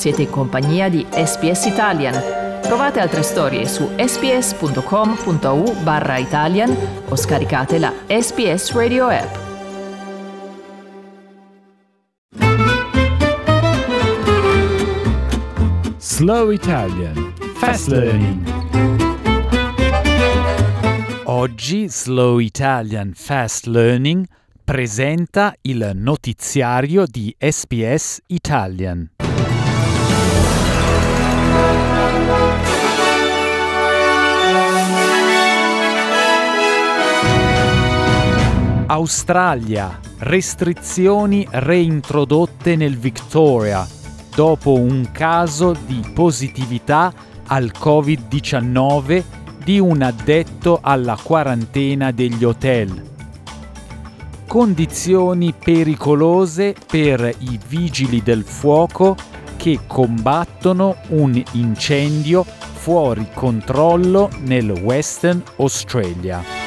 Siete in compagnia di SPS Italian. Trovate altre storie su sps.com.au barra Italian o scaricate la SPS Radio app. Slow Italian Fast Learning Oggi Slow Italian Fast Learning presenta il notiziario di SPS Italian. Australia. Restrizioni reintrodotte nel Victoria dopo un caso di positività al Covid-19 di un addetto alla quarantena degli hotel condizioni pericolose per i vigili del fuoco che combattono un incendio fuori controllo nel Western Australia.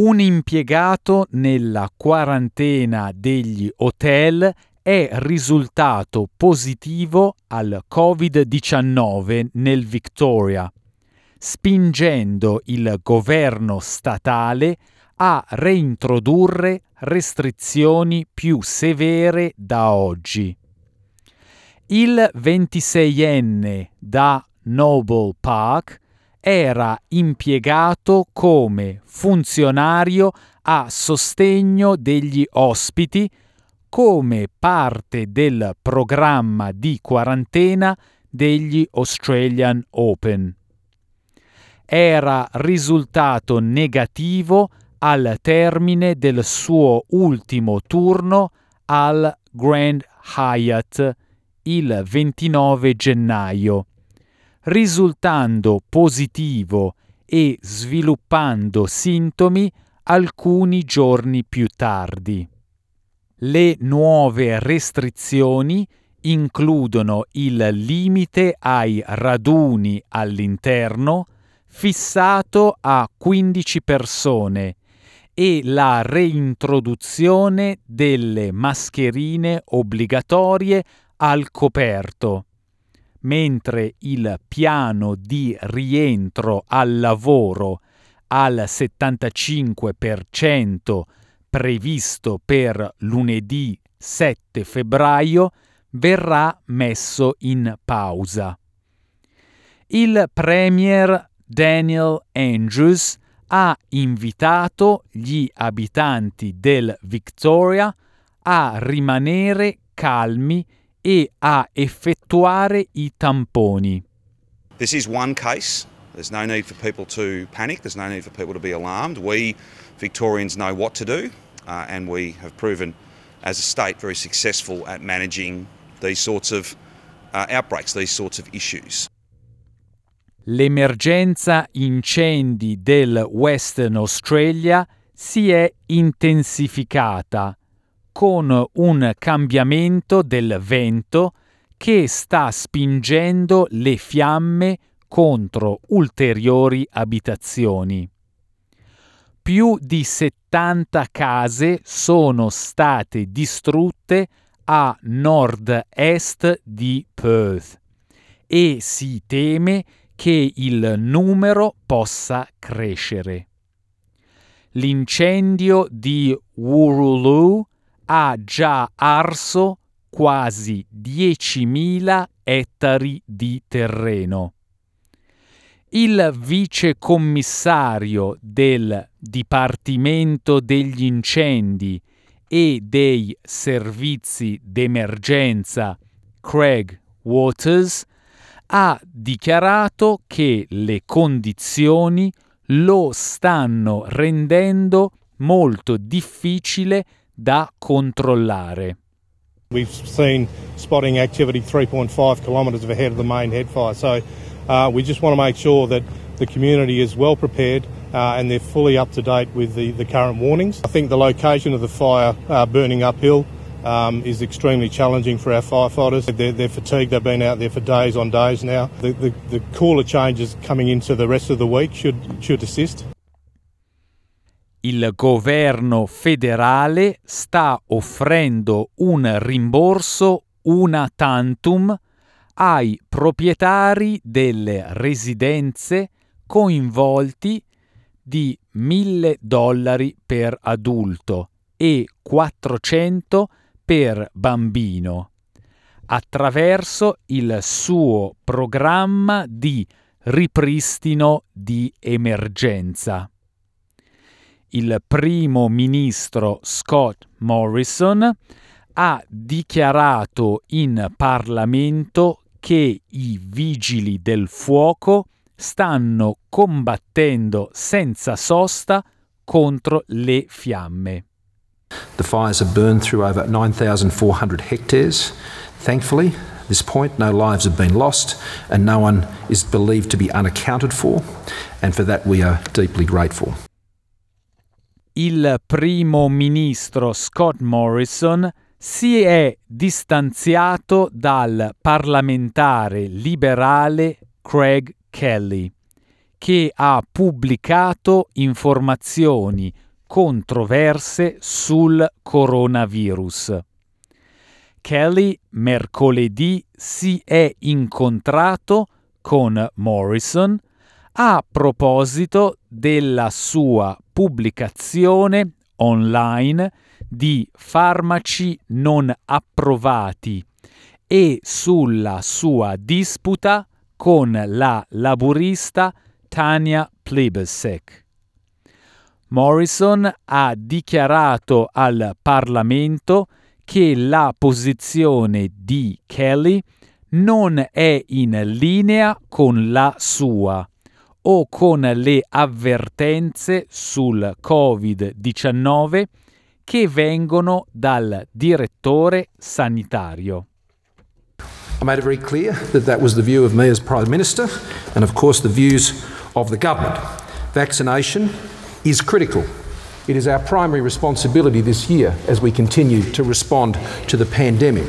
Un impiegato nella quarantena degli hotel è risultato positivo al Covid-19 nel Victoria, spingendo il governo statale a reintrodurre restrizioni più severe da oggi. Il 26enne da Noble Park era impiegato come funzionario a sostegno degli ospiti come parte del programma di quarantena degli Australian Open. Era risultato negativo al termine del suo ultimo turno al Grand Hyatt il 29 gennaio, risultando positivo e sviluppando sintomi alcuni giorni più tardi. Le nuove restrizioni includono il limite ai raduni all'interno fissato a 15 persone e la reintroduzione delle mascherine obbligatorie al coperto, mentre il piano di rientro al lavoro al 75% previsto per lunedì 7 febbraio verrà messo in pausa. Il Premier Daniel Andrews ha invitato gli abitanti del Victoria a rimanere calmi e a effettuare i tamponi. This is one case. There's no need for people to panic. There's no need for people to be alarmed. We Victorians know what to do, uh, and we have proven as a state very successful at managing these sorts of uh, outbreaks, these sorts of issues. L'emergenza incendi del Western Australia si è intensificata con un cambiamento del vento che sta spingendo le fiamme contro ulteriori abitazioni più di 70 case sono state distrutte a nord-est di Perth e si teme che il numero possa crescere. L'incendio di Wurulu ha già arso quasi 10.000 ettari di terreno. Il vicecommissario del Dipartimento degli incendi e dei servizi d'emergenza Craig Waters ha dichiarato che le condizioni lo stanno rendendo molto difficile da controllare. We've seen spotting activity 3.5 kilometres ahead of the main headfire, so Uh, we just want to make sure that the community is well prepared uh, and they're fully up to date with the, the current warnings. I think the location of the fire uh, burning uphill um, is extremely challenging for our firefighters. They're, they're, fatigued, they've been out there for days on days now. The, the, the cooler changes coming into the rest of the week should, should assist. Il governo federale sta offrendo un rimborso una tantum ai proprietari delle residenze coinvolti di 1000 dollari per adulto e 400 per bambino attraverso il suo programma di ripristino di emergenza. Il primo ministro Scott Morrison ha dichiarato in Parlamento che i vigili del fuoco stanno combattendo senza sosta contro le fiamme. The fires have burned through over 9,400 hectares. Thankfully, at this point, no lives have been lost and no one is believed to be unaccounted for, and for that we are deeply grateful. Il primo ministro Scott Morrison si è distanziato dal parlamentare liberale Craig Kelly, che ha pubblicato informazioni controverse sul coronavirus. Kelly mercoledì si è incontrato con Morrison a proposito della sua pubblicazione online di farmaci non approvati e sulla sua disputa con la laburista Tania Plibersek. Morrison ha dichiarato al Parlamento che la posizione di Kelly non è in linea con la sua o con le avvertenze sul Covid-19 che vengono dal direttore sanitario. I made it very clear that that was the view of me as Prime Minister and, of course, the views of the government. Vaccination is critical. It is our primary responsibility this year as we continue to respond to the pandemic.